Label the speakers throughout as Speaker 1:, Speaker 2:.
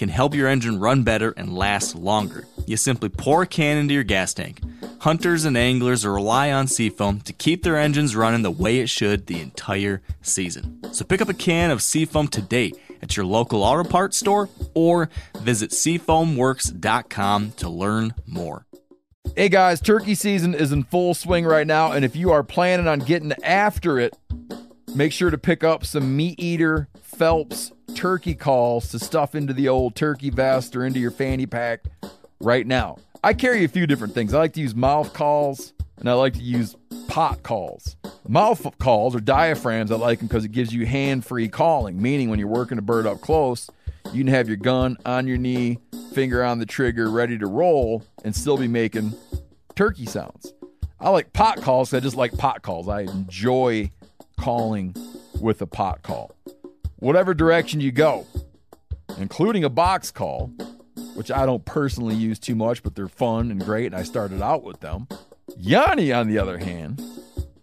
Speaker 1: can help your engine run better and last longer. You simply pour a can into your gas tank. Hunters and anglers rely on Seafoam to keep their engines running the way it should the entire season. So pick up a can of Seafoam today at your local auto parts store or visit seafoamworks.com to learn more.
Speaker 2: Hey guys, turkey season is in full swing right now, and if you are planning on getting after it, make sure to pick up some MeatEater Phelps turkey calls to stuff into the old turkey vest or into your fanny pack right now. I carry a few different things. I like to use mouth calls and I like to use pot calls. Mouth calls or diaphragms, I like them because it gives you hand free calling, meaning when you're working a bird up close, you can have your gun on your knee, finger on the trigger, ready to roll, and still be making turkey sounds. I like pot calls. I just like pot calls. I enjoy calling with a pot call whatever direction you go, including a box call, which I don't personally use too much, but they're fun and great, and I started out with them. Yanni, on the other hand,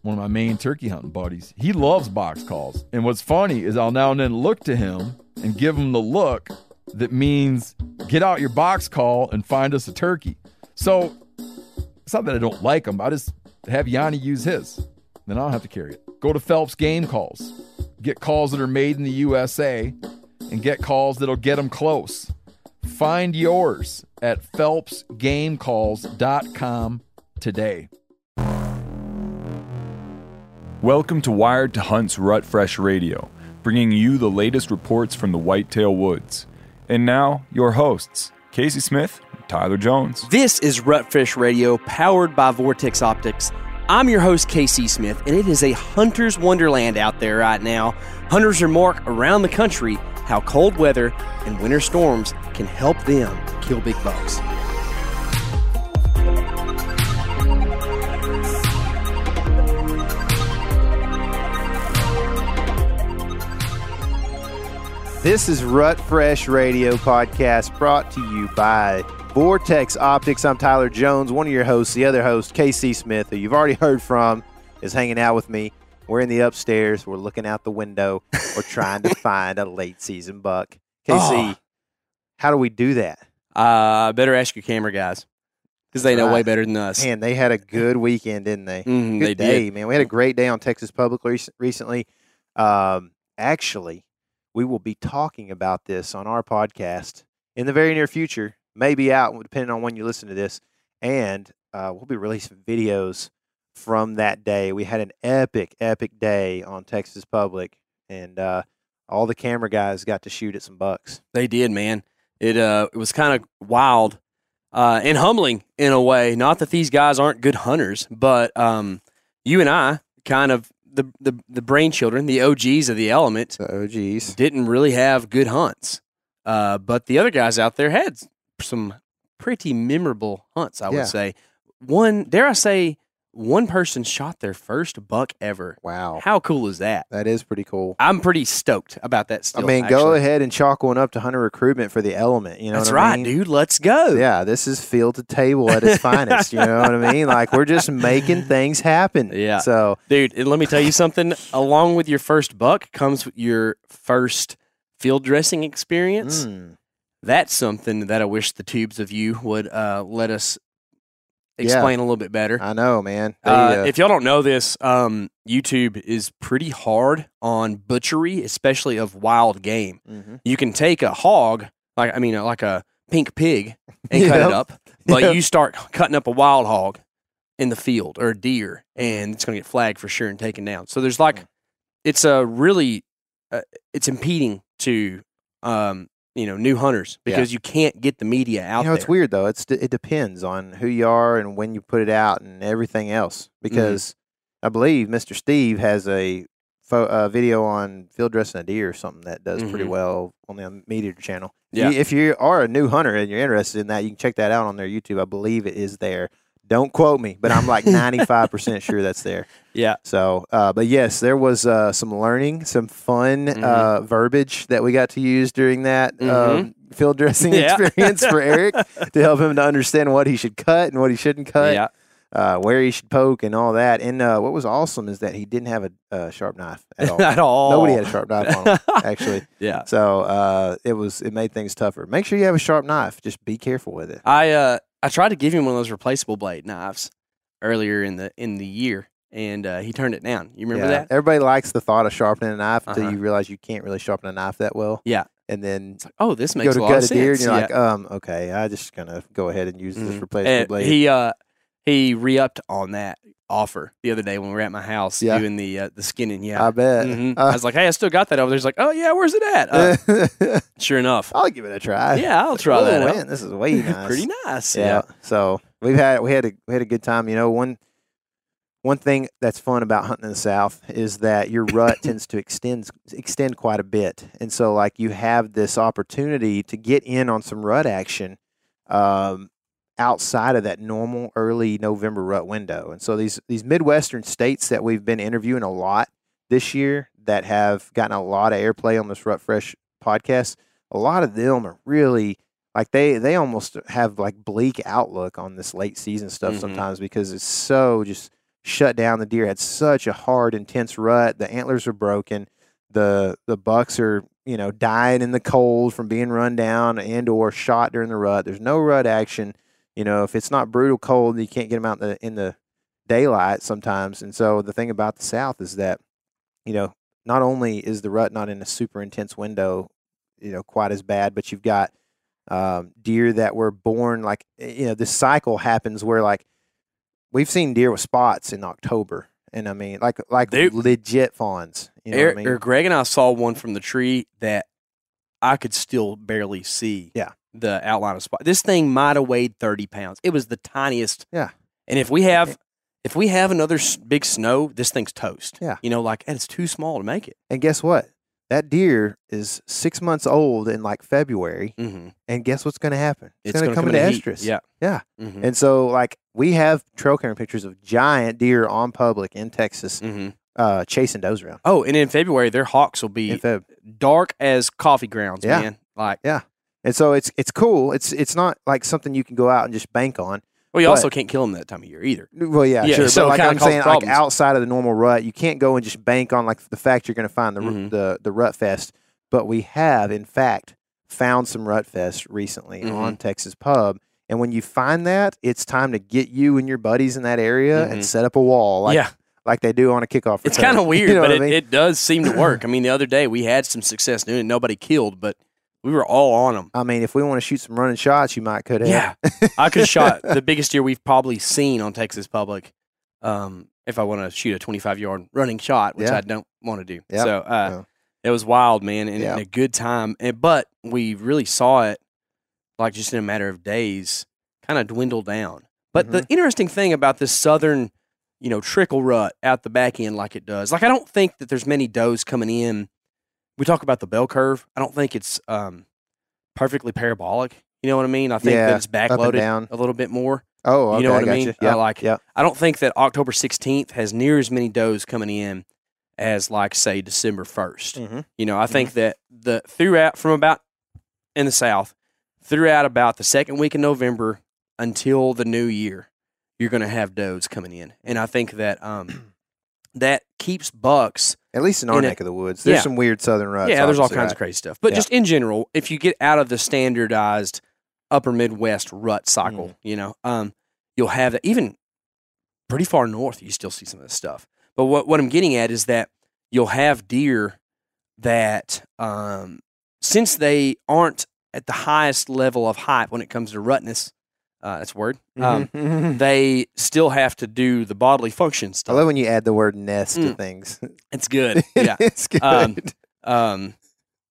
Speaker 2: one of my main turkey hunting buddies, he loves box calls. And what's funny is I'll now and then look to him and give him the look that means get out your box call and find us a turkey. So it's not that I don't like them, I just have Yanni use his. Then I don't have to carry it. Go to Phelps Game Calls get calls that are made in the USA, and get calls that'll get them close. Find yours at phelpsgamecalls.com today.
Speaker 3: Welcome to Wired to Hunt's Rut Fresh Radio, bringing you the latest reports from the Whitetail Woods. And now, your hosts, KC Smith and Tyler Jones.
Speaker 4: This is Rut Fresh Radio, powered by Vortex Optics I'm your host, KC Smith, and it is a hunter's wonderland out there right now. Hunters remark around the country how cold weather and winter storms can help them kill big bucks.
Speaker 5: This is Rut Fresh Radio Podcast brought to you by Vortex Optics. I'm Tyler Jones, one of your hosts. The other host, KC Smith, who you've already heard from, is hanging out with me. We're in the upstairs. We're looking out the window. We're trying to find a late season buck. KC, oh. how do we do that?
Speaker 4: Uh, better ask your camera guys because they know right. way better than us.
Speaker 5: Man, they had a good weekend, didn't they?
Speaker 4: Mm,
Speaker 5: good
Speaker 4: they
Speaker 5: day,
Speaker 4: did.
Speaker 5: man. We had a great day on Texas Public recently. Um, actually, we will be talking about this on our podcast in the very near future may be out depending on when you listen to this. And uh, we'll be releasing videos from that day. We had an epic, epic day on Texas Public, and uh, all the camera guys got to shoot at some bucks.
Speaker 4: They did, man. It uh, it was kind of wild uh, and humbling in a way. Not that these guys aren't good hunters, but um, you and I kind of the the the brain children, the OGs of the element,
Speaker 5: the OGs
Speaker 4: didn't really have good hunts. Uh, but the other guys out there had some pretty memorable hunts, I would say. One, dare I say, one person shot their first buck ever.
Speaker 5: Wow.
Speaker 4: How cool is that?
Speaker 5: That is pretty cool.
Speaker 4: I'm pretty stoked about that still,
Speaker 5: I mean,
Speaker 4: actually.
Speaker 5: go ahead and chalk one up to hunter recruitment for the element. You know
Speaker 4: That's
Speaker 5: right,
Speaker 4: mean? dude. Let's go.
Speaker 5: Yeah, this is field to table at its finest. You know what I mean? Like we're just making things happen.
Speaker 4: Yeah.
Speaker 5: So,
Speaker 4: dude, let me tell you something. Along with your first buck comes your first field dressing experience.
Speaker 5: Mm
Speaker 4: that's something that I wish the tubes of you would uh, let us explain
Speaker 5: yeah.
Speaker 4: a little bit better.
Speaker 5: I know, man.
Speaker 4: They, uh, uh, if y'all don't know this, um, YouTube is pretty hard on butchery, especially of wild game.
Speaker 5: Mm-hmm.
Speaker 4: You can take a hog, like I mean, uh, like a pink pig, and
Speaker 5: yep.
Speaker 4: cut it up, but
Speaker 5: yep.
Speaker 4: you start cutting up a wild hog in the field or a deer, and it's going to get flagged for sure and taken down. So there's like,
Speaker 5: Mm.
Speaker 4: it's a really, uh, it's impeding to um, you know new hunters because yeah. you can't get the media out.
Speaker 5: You know,
Speaker 4: there.
Speaker 5: it's weird though. It's it depends on who you are and when you put it out and everything else.
Speaker 4: Mm-hmm.
Speaker 5: Because mm-hmm. I believe Mr. Steve has a fo- video on field dressing a deer or something that does mm-hmm. pretty well on the media channel.
Speaker 4: Yeah.
Speaker 5: if you are a new hunter and you're interested in that, you can check that out on their YouTube. I believe it is there. Don't quote me, but I'm like 95% sure that's there.
Speaker 4: Yeah.
Speaker 5: So, uh, but yes, there was uh, some learning, some fun
Speaker 4: Mhm.
Speaker 5: uh, verbiage that we got to use during that.
Speaker 4: Mhm.
Speaker 5: Um, field dressing
Speaker 4: Yeah.
Speaker 5: experience for Eric to help him to understand what he should cut and what he shouldn't cut,
Speaker 4: yeah.
Speaker 5: uh, where he should poke, and all that. And uh, what was awesome is that he didn't have a, a sharp knife at all.
Speaker 4: At all.
Speaker 5: Nobody had a sharp knife on him, actually.
Speaker 4: Yeah.
Speaker 5: So uh, it was it made things tougher. Make sure you have a sharp knife. Just be careful with it.
Speaker 4: I uh I tried to give him one of those replaceable blade knives earlier in the in the year, and uh, he turned it down. You remember
Speaker 5: Yeah.
Speaker 4: that?
Speaker 5: Everybody likes the thought of sharpening a knife until
Speaker 4: Uh-huh.
Speaker 5: you realize you can't really sharpen a knife that well.
Speaker 4: Yeah.
Speaker 5: And then
Speaker 4: It's like, oh, this makes
Speaker 5: go
Speaker 4: a
Speaker 5: to
Speaker 4: lot
Speaker 5: gut
Speaker 4: of
Speaker 5: a deer and
Speaker 4: sense.
Speaker 5: you're
Speaker 4: Yeah.
Speaker 5: like, um, okay, I just gonna go ahead and use this
Speaker 4: Mhm.
Speaker 5: replaceable
Speaker 4: And
Speaker 5: blade.
Speaker 4: He uh he re upped on that offer the other day when we were at my house
Speaker 5: Yeah.
Speaker 4: doing the uh, the skinning. Yeah.
Speaker 5: I bet.
Speaker 4: Mhm.
Speaker 5: Uh,
Speaker 4: I was like, hey, I still got that over there. He's like, oh yeah, where's it at? Uh, sure enough.
Speaker 5: I'll give it a try.
Speaker 4: Yeah, I'll try
Speaker 5: Oh,
Speaker 4: that
Speaker 5: man, this is way nice.
Speaker 4: Pretty nice.
Speaker 5: yeah.
Speaker 4: Yeah.
Speaker 5: So we've had we had a we had a good time. You know, one one thing that's fun about hunting in the South is that your rut tends to extend extend quite a bit, and so like you have this opportunity to get in on some rut action. Um, outside of that normal early November rut window. And so these these Midwestern states that we've been interviewing a lot this year that have gotten a lot of airplay on this Rut Fresh podcast, a lot of them are really like they they almost have like bleak outlook on this late season stuff
Speaker 4: Mhm.
Speaker 5: sometimes because it's so just shut down. The deer had such a hard, intense rut. The antlers are broken. The the bucks are you know dying in the cold from being run down and or shot during the rut. There's no rut action. You know if it's not brutal cold, you can't get them out in the in the daylight sometimes. And so the thing about the South is that you know not only is the rut not in a super intense window, you know quite as bad, but you've got um, deer that were born like eh, you know this cycle happens where like we've seen deer with spots in October, and I mean like like
Speaker 4: They-
Speaker 5: legit fawns. You know
Speaker 4: Eric,
Speaker 5: what I mean?
Speaker 4: Greg and I saw one from the tree that I could still barely see.
Speaker 5: Yeah.
Speaker 4: The outline of spot. This thing might have weighed thirty pounds. It was the tiniest.
Speaker 5: Yeah.
Speaker 4: And if we have, if we have another big snow, this thing's toast.
Speaker 5: Yeah.
Speaker 4: You know, like and it's too small to make it.
Speaker 5: And guess what? That deer is six months old in like February,
Speaker 4: Mm-hmm.
Speaker 5: and guess what's going to happen?
Speaker 4: It's
Speaker 5: going
Speaker 4: gonna
Speaker 5: come
Speaker 4: come
Speaker 5: into estrus.
Speaker 4: Yeah.
Speaker 5: yeah.
Speaker 4: Mm-hmm.
Speaker 5: And so, like, we have trail camera pictures of giant deer on public in Texas
Speaker 4: mm-hmm.
Speaker 5: uh, chasing does around.
Speaker 4: Oh, and in February, their hocks will be dark as coffee grounds,
Speaker 5: Yeah.
Speaker 4: man. Like,
Speaker 5: And so it's it's cool. It's it's not like something you can go out and just bank on.
Speaker 4: well, you
Speaker 5: But-
Speaker 4: also can't kill them that time of year either.
Speaker 5: Well, yeah,
Speaker 4: Yeah,
Speaker 5: sure.
Speaker 4: so
Speaker 5: but like I'm saying,
Speaker 4: problems.
Speaker 5: like outside of the normal rut, you can't go and just bank on like the fact you're going to find the,
Speaker 4: Mhm.
Speaker 5: the the rut fest. But we have, in fact, found some rut fest recently
Speaker 4: Mhm.
Speaker 5: on Texas Pub. And when you find that, it's time to get you and your buddies in that area
Speaker 4: Mhm.
Speaker 5: and set up a wall, like
Speaker 4: yeah.
Speaker 5: like they do on a kickoff.
Speaker 4: It's kind of weird,
Speaker 5: You know
Speaker 4: but it,
Speaker 5: I mean?
Speaker 4: it does seem to work. I mean, the other day we had some success doing it. Nobody killed, but we were all on them.
Speaker 5: I mean, if we want to shoot some running shots, you might could have.
Speaker 4: Yeah. I could have shot the biggest deer we've probably seen on Texas Public um, if I want to shoot a 25 yard running shot, which
Speaker 5: Yeah.
Speaker 4: I don't want to do.
Speaker 5: Yep.
Speaker 4: So uh,
Speaker 5: Yeah.
Speaker 4: it was wild, man, and,
Speaker 5: Yeah.
Speaker 4: a good time. And, but we really saw it like just in a matter of days kind of dwindle down. But the
Speaker 5: Mm-hmm.
Speaker 4: interesting thing about this southern, you know, trickle rut out the back end like it does, like I don't think that there's many does coming in. We talk about the bell curve. I don't think it's um, perfectly parabolic. You know what I mean? I think
Speaker 5: Yeah,
Speaker 4: that it's backloaded
Speaker 5: down.
Speaker 4: a little bit more.
Speaker 5: Oh, okay,
Speaker 4: You know what I
Speaker 5: got
Speaker 4: mean?
Speaker 5: You.
Speaker 4: I
Speaker 5: Yeah,
Speaker 4: like-
Speaker 5: yeah.
Speaker 4: I don't think that October 16th has near as many does coming in as like say December 1st.
Speaker 5: Mhm.
Speaker 4: You know, I think that the throughout from about in the south throughout about the second week of November until the new year, you're going to have does coming in. And I think that um that keeps bucks
Speaker 5: At least in our
Speaker 4: In a-
Speaker 5: neck of the woods, there's
Speaker 4: Yeah.
Speaker 5: some weird southern ruts.
Speaker 4: yeah, there's all kinds
Speaker 5: right?
Speaker 4: of crazy stuff. But
Speaker 5: Yeah.
Speaker 4: just in general, if you get out of the standardized upper Midwest rut cycle,
Speaker 5: Mm.
Speaker 4: you know, um, you'll have that even pretty far north, you still see some of this stuff. But what, what I'm getting at is that you'll have deer that, um, since they aren't at the highest level of hype when it comes to rutness, uh, that's a word, um,
Speaker 5: Mhm.
Speaker 4: they still have to do the bodily function stuff.
Speaker 5: I
Speaker 4: stuff.
Speaker 5: love when you add the word nest to
Speaker 4: Mm.
Speaker 5: things.
Speaker 4: It's good. Yeah.
Speaker 5: it's good.
Speaker 4: Um, um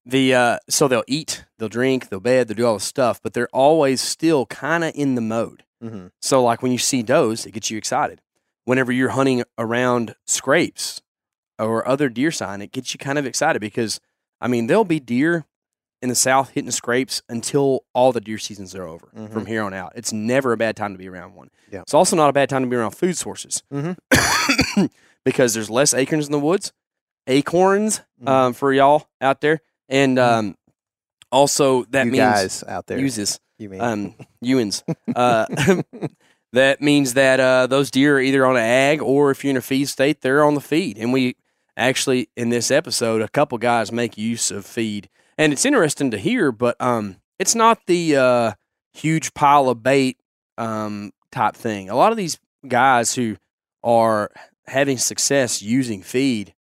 Speaker 4: the uh so they'll eat they'll drink they'll bed they'll do all this stuff but they're always still kind of in the mode
Speaker 5: Mhm.
Speaker 4: so like when you see does it gets you excited whenever you're hunting around scrapes or other deer sign it gets you kind of excited because i mean there'll be deer in the south hitting scrapes until all the deer seasons are over
Speaker 5: Mhm.
Speaker 4: from here on out it's never a bad time to be around one
Speaker 5: Yeah.
Speaker 4: it's also not a bad time to be around food sources
Speaker 5: Mhm.
Speaker 4: because there's less acorns in the woods acorns
Speaker 5: Mhm.
Speaker 4: um, for y'all out there. And
Speaker 5: Mhm.
Speaker 4: um, Also, that
Speaker 5: you
Speaker 4: means
Speaker 5: guys out there.
Speaker 4: uses
Speaker 5: you mean?
Speaker 4: um, Ewins. Uh, that means that uh, those deer are either on an ag or if you're in a feed state, they're on the feed. And we actually, in this episode, a couple guys make use of feed. And it's interesting to hear, but um, it's not the uh, huge pile of bait um, type thing. A lot of these guys who are having success using feed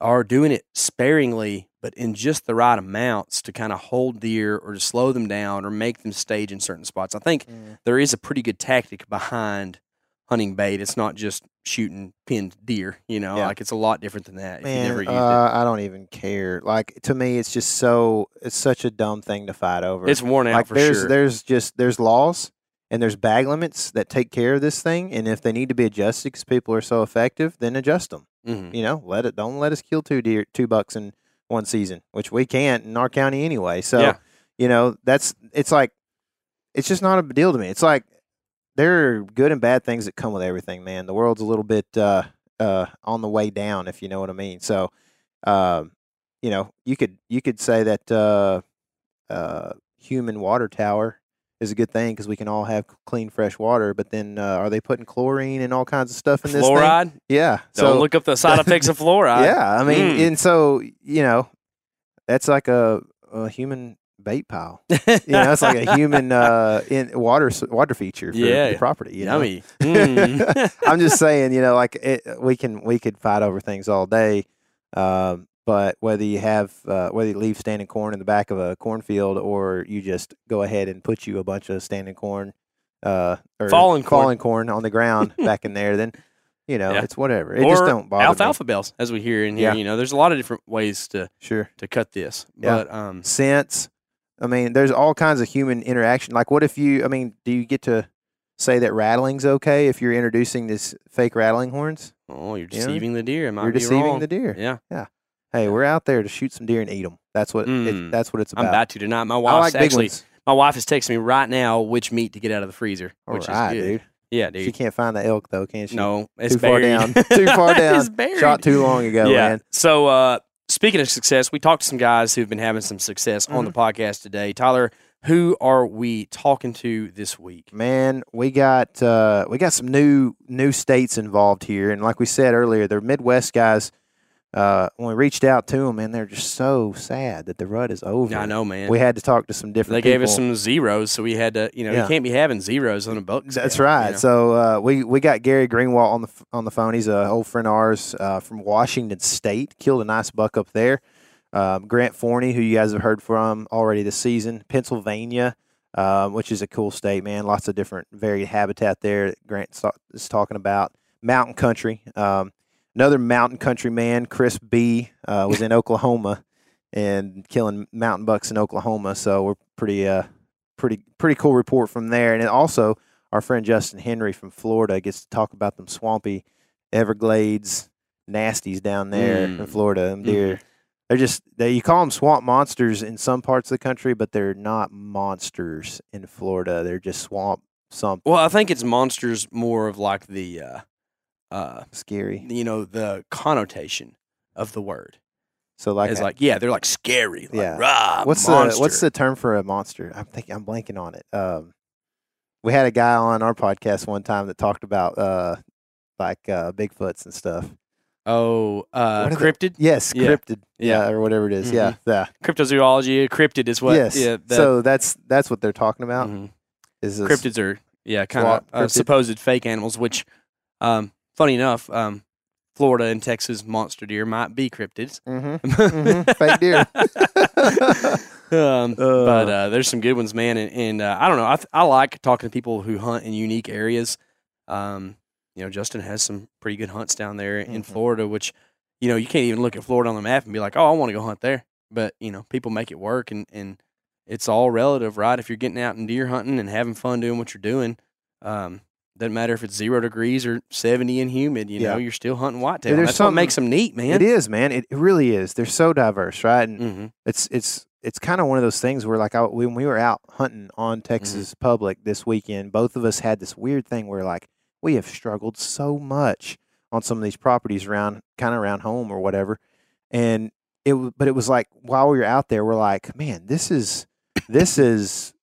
Speaker 4: are doing it sparingly, but in just the right amounts to kind of hold deer or to slow them down or make them stage in certain spots. I think
Speaker 5: Mm.
Speaker 4: there is a pretty good tactic behind hunting bait. It's not just shooting pinned deer, you know,
Speaker 5: Yeah.
Speaker 4: like it's a lot different than that.
Speaker 5: Man, uh, I don't even care. Like to me, it's just so it's such a dumb thing to fight over.
Speaker 4: It's worn out
Speaker 5: like
Speaker 4: for
Speaker 5: there's
Speaker 4: sure.
Speaker 5: there's just there's laws and there's bag limits that take care of this thing, and if they need to be adjusted because people are so effective, then adjust them.
Speaker 4: Mhm.
Speaker 5: You know, let it don't let us kill two deer, two bucks in one season, which we can't in our county anyway. So
Speaker 4: Yeah.
Speaker 5: you know that's it's like it's just not a deal to me. It's like there are good and bad things that come with everything, man. The world's a little bit uh, uh, on the way down, if you know what I mean. So, um, you know, you could you could say that uh, uh, human water tower is a good thing because we can all have clean, fresh water. But then, uh, are they putting chlorine and all kinds of stuff in this? thing?
Speaker 4: Fluoride?
Speaker 5: Yeah.
Speaker 4: Don't
Speaker 5: so
Speaker 4: look up the side effects of fluoride.
Speaker 5: yeah, I mean,
Speaker 4: Mm.
Speaker 5: and so you know, that's like a, a human bait pile. You know, it's like a human uh, in water water feature for
Speaker 4: Yeah.
Speaker 5: the property. You know?
Speaker 4: Yummy. Mm.
Speaker 5: I'm just saying, you know, like it, we can we could fight over things all day, um, but whether you have uh, whether you leave standing corn in the back of a cornfield or you just go ahead and put you a bunch of standing corn, uh, or
Speaker 4: Fallen corn.
Speaker 5: fallen corn on the ground back in there, then you know
Speaker 4: Yeah.
Speaker 5: it's whatever. It
Speaker 4: or
Speaker 5: just don't bother me.
Speaker 4: bells, as we hear in here.
Speaker 5: Yeah.
Speaker 4: You know, there's a lot of different ways to
Speaker 5: Sure.
Speaker 4: to cut this.
Speaker 5: Yeah.
Speaker 4: But um,
Speaker 5: scents. I mean, there's all kinds of human interaction. Like, what if you? I mean, do you get to say that rattling's okay if you're introducing this fake rattling horns?
Speaker 4: oh, you're
Speaker 5: You know,
Speaker 4: deceiving the deer. Might
Speaker 5: you're deceiving
Speaker 4: wrong.
Speaker 5: the deer.
Speaker 4: Yeah, yeah.
Speaker 5: Hey, we're out there to shoot some deer and eat them. That's what
Speaker 4: Mm.
Speaker 5: it, that's what it's about.
Speaker 4: I'm
Speaker 5: about.
Speaker 4: to tonight. My
Speaker 5: I
Speaker 4: wife's
Speaker 5: like
Speaker 4: actually my wife is texting me right now which meat to get out of the freezer,
Speaker 5: All
Speaker 4: which
Speaker 5: right,
Speaker 4: is good.
Speaker 5: dude.
Speaker 4: Yeah, dude.
Speaker 5: She can't find the elk though, can she?
Speaker 4: No, it's
Speaker 5: too far
Speaker 4: buried.
Speaker 5: down. Too far down. Shot too long ago,
Speaker 4: yeah.
Speaker 5: man.
Speaker 4: So uh, speaking of success, we talked to some guys who've been having some success on the
Speaker 5: Mm-hmm.
Speaker 4: podcast today. Tyler, who are we talking to this week?
Speaker 5: Man, we got uh, we got some new new states involved here, and like we said earlier, they're Midwest guys. Uh, when we reached out to them, and they're just so sad that the rut is over.
Speaker 4: I know, man.
Speaker 5: We had to talk to some different.
Speaker 4: they gave us some zeros, so we had to, you know,
Speaker 5: Yeah.
Speaker 4: you can't be having zeros on a book.
Speaker 5: That's
Speaker 4: scale, you
Speaker 5: right.
Speaker 4: know?
Speaker 5: So uh, we we got Gary Greenwald on the on the phone. He's a old friend of ours uh, from Washington State. Killed a nice buck up there. Um, Grant Forney, who you guys have heard from already this season, Pennsylvania, um, which is a cool state, man. Lots of different varied habitat there. That Grant is talking about mountain country. Um, another mountain country man, Chris B, uh, was in Oklahoma and killing mountain bucks in Oklahoma. So we're pretty uh pretty pretty cool report from there. And also our friend Justin Henry from Florida gets to talk about them swampy Everglades nasties down there in
Speaker 4: Mm.
Speaker 5: Florida. Them deer, they're just they you call them swamp monsters in some parts of the country, but they're not monsters in Florida. They're just swamp something
Speaker 4: well, I think it's monsters more of like the, uh, uh,
Speaker 5: scary.
Speaker 4: you know, the connotation of the word.
Speaker 5: So like,
Speaker 4: It's like, yeah, they're like scary. Like,
Speaker 5: Yeah.
Speaker 4: rah,
Speaker 5: what's
Speaker 4: monster.
Speaker 5: the what's the term for a monster? I'm thinking I'm blanking on it. Um, we had a guy on our podcast one time that talked about uh like uh Bigfoots and stuff.
Speaker 4: oh uh,
Speaker 5: What are the-
Speaker 4: cryptid?
Speaker 5: Yes,
Speaker 4: Yeah.
Speaker 5: cryptid.
Speaker 4: Yeah.
Speaker 5: Yeah. or whatever it is. Yeah, yeah.
Speaker 4: Cryptozoology, cryptid is what?
Speaker 5: yes.
Speaker 4: Yeah, that,
Speaker 5: so that's that's what they're talking about.
Speaker 4: mhm.
Speaker 5: Is this,
Speaker 4: cryptids are yeah, kind of uh, supposed fake animals. Which, um, funny enough, um, Florida and Texas monster deer might be cryptids.
Speaker 5: Mm-hmm. Mhm. Fake deer.
Speaker 4: um, but uh, there's some good ones, man. And, and uh, I don't know. I, th- I like talking to people who hunt in unique areas. Um, you know, Justin has some pretty good hunts down there in
Speaker 5: Mhm.
Speaker 4: Florida, which you know you can't even look at Florida on the map and be like, oh, I want to go hunt there. But you know, people make it work, and and it's all relative, right? If you're getting out and deer hunting and having fun doing what you're doing, um, doesn't matter if it's zero degrees or seventy and humid. You know, you're still hunting whitetail.
Speaker 5: Yeah, there's
Speaker 4: That's what makes them neat, man.
Speaker 5: It is, man. It, it really is. They're so diverse, right? And
Speaker 4: hmm
Speaker 5: it's it's it's kind of one of those things where like I, when we were out hunting on Texas public this weekend, both of us had this weird thing where like we have struggled so much on some of these properties around kind of around home or whatever, and it but it was like while we were out there, we're like, man, this is this is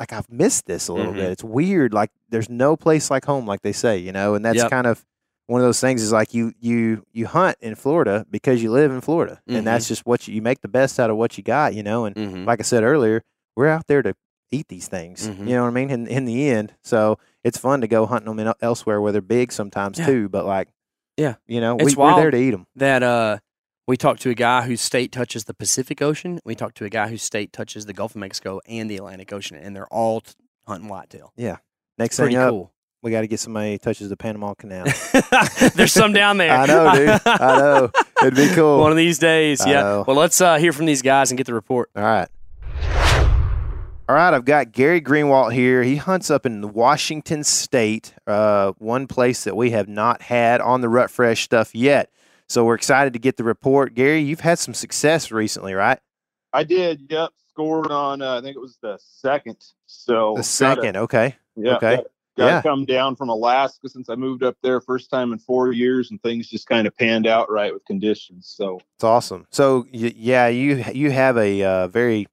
Speaker 5: like I've missed this a little
Speaker 4: Mhm.
Speaker 5: bit. It's weird. Like there's no place like home, like they say, you know, and that's
Speaker 4: Yep.
Speaker 5: kind of one of those things is like you you you hunt in Florida because you live in Florida,
Speaker 4: Mhm.
Speaker 5: and that's just what you, you make the best out of what you got, you know. And
Speaker 4: Mhm.
Speaker 5: like I said earlier, we're out there to eat these things.
Speaker 4: Mhm.
Speaker 5: You know what I mean? In in the end, so it's fun to go hunting them in, elsewhere where they're big sometimes
Speaker 4: Yeah.
Speaker 5: too. But like,
Speaker 4: Yeah.
Speaker 5: you know,
Speaker 4: It's
Speaker 5: we, we're there to eat them.
Speaker 4: that uh we talked to a guy whose state touches the Pacific Ocean. We talked to a guy whose state touches the Gulf of Mexico and the Atlantic Ocean, and they're all t- hunting whitetail. Yeah.
Speaker 5: Next
Speaker 4: Pretty
Speaker 5: thing up,
Speaker 4: cool.
Speaker 5: we got to get somebody who touches the Panama Canal.
Speaker 4: There's some down there.
Speaker 5: I know, dude. I know. It'd be cool.
Speaker 4: One of these days,
Speaker 5: I
Speaker 4: yeah.
Speaker 5: know.
Speaker 4: Well, let's uh, hear from these guys and get the report.
Speaker 5: All right. All right, I've got Gary Greenwald here. He hunts up in Washington State, uh, one place that we have not had on the Rut Fresh stuff yet. So we're excited to get the report. Gary, you've had some success recently, right?
Speaker 6: I did. Yep. Scored on. Uh, I think it was the second. So
Speaker 5: The
Speaker 6: gotta-
Speaker 5: second, okay.
Speaker 6: yeah.
Speaker 5: okay.
Speaker 6: Got, got
Speaker 5: Yeah.
Speaker 6: to come down from Alaska since I moved up there first time in four years, and things just kind of panned out right with conditions. So
Speaker 5: It's awesome. So y- yeah, you you have a uh, very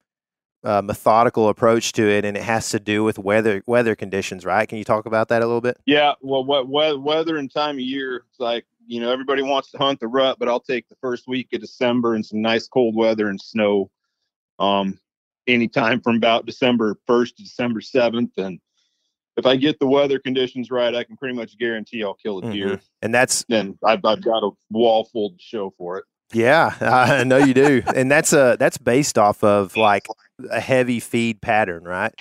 Speaker 5: uh, methodical approach to it, and it has to do with weather weather conditions, right? Can you talk about that a little bit?
Speaker 6: yeah. Well, what, what weather and time of year? It's like you know everybody wants to hunt the rut, but I'll take the first week of December and some nice cold weather and snow. Um, anytime from about December first to December seventh, and if I get the weather conditions right, I can pretty much guarantee I'll kill a deer.
Speaker 5: And that's
Speaker 6: then I've, I've got a wall full to show for it.
Speaker 5: Yeah, I know you do, and that's uh that's based off of like a heavy feed pattern, right?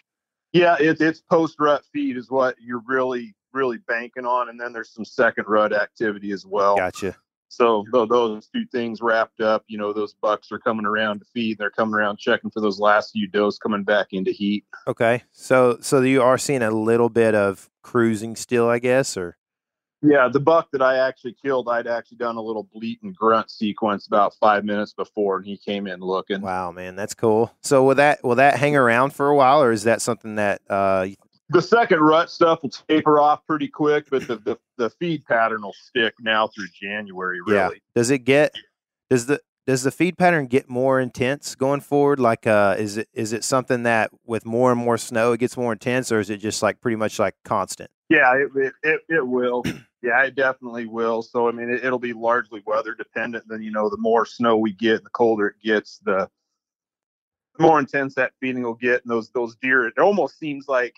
Speaker 6: Yeah, it, it's post rut feed is what you're really really banking on, and then there's some second rut activity as well.
Speaker 5: Gotcha.
Speaker 6: So tho- those two things wrapped up, you know, those bucks are coming around to feed. They're coming around checking for those last few does coming back into heat.
Speaker 5: Okay, so so you are seeing a little bit of cruising still, I guess, or
Speaker 6: Yeah, the buck that I actually killed, I'd actually done a little bleat and grunt sequence about five minutes before, and he came in looking.
Speaker 5: wow, man, that's cool. So will that will that hang around for a while, or is that something that uh
Speaker 6: the second rut stuff will taper off pretty quick, but the, the, the feed pattern will stick now through January,
Speaker 5: Yeah.
Speaker 6: really.
Speaker 5: does it get does the does the feed pattern get more intense going forward? Like, uh, is it is it something that with more and more snow it gets more intense, or is it just like pretty much like constant?
Speaker 6: Yeah, it, it, it, it will. Yeah, it definitely will. So, I mean, it, it'll be largely weather dependent. Then, you know, the more snow we get the colder it gets, the more intense that feeding will get. And those, those deer, it almost seems like,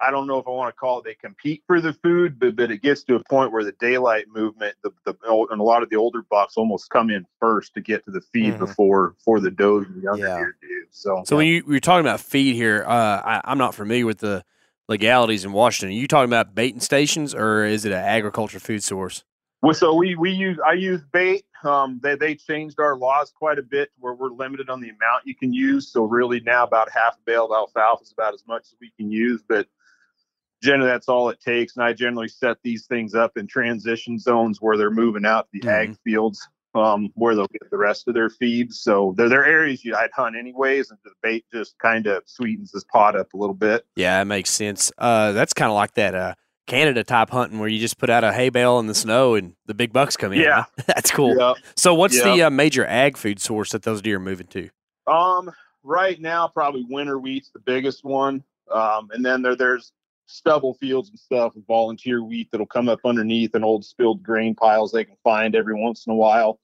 Speaker 6: I don't know if I want to call it they compete for the food, but, but it gets to a point where the daylight movement, the, the and a lot of the older bucks almost come in first to get to the feed
Speaker 5: Mhm.
Speaker 6: before before the does and younger
Speaker 5: Yeah.
Speaker 6: deer do. So,
Speaker 4: So when you you're talking about feed here, uh, I, I'm not familiar with the legalities in Washington. Are you talking about baiting stations or is it an agriculture food source?
Speaker 6: Well, so we we use I use bait. Um, they they changed our laws quite a bit where we're limited on the amount you can use. So really now about half a bale of alfalfa is about as much as we can use, but generally that's all it takes. And I generally set these things up in transition zones where they're moving out the ag fields, um, where they'll get the rest of their feeds. So they're, they're areas you I'd hunt anyways, and the bait just kind of sweetens this pot up a little bit.
Speaker 4: Yeah, that makes sense. Uh, that's kind of like that uh, Canada type hunting where you just put out a hay bale in the snow and the big bucks come in.
Speaker 6: Yeah.
Speaker 4: huh? that's cool.
Speaker 6: Yeah.
Speaker 4: So what's the uh, major ag food source that those deer are moving to?
Speaker 6: Um, right now, probably winter wheat's the biggest one. Um, and then there there's stubble fields and stuff with volunteer wheat that'll come up underneath and old spilled grain piles they can find every once in a while.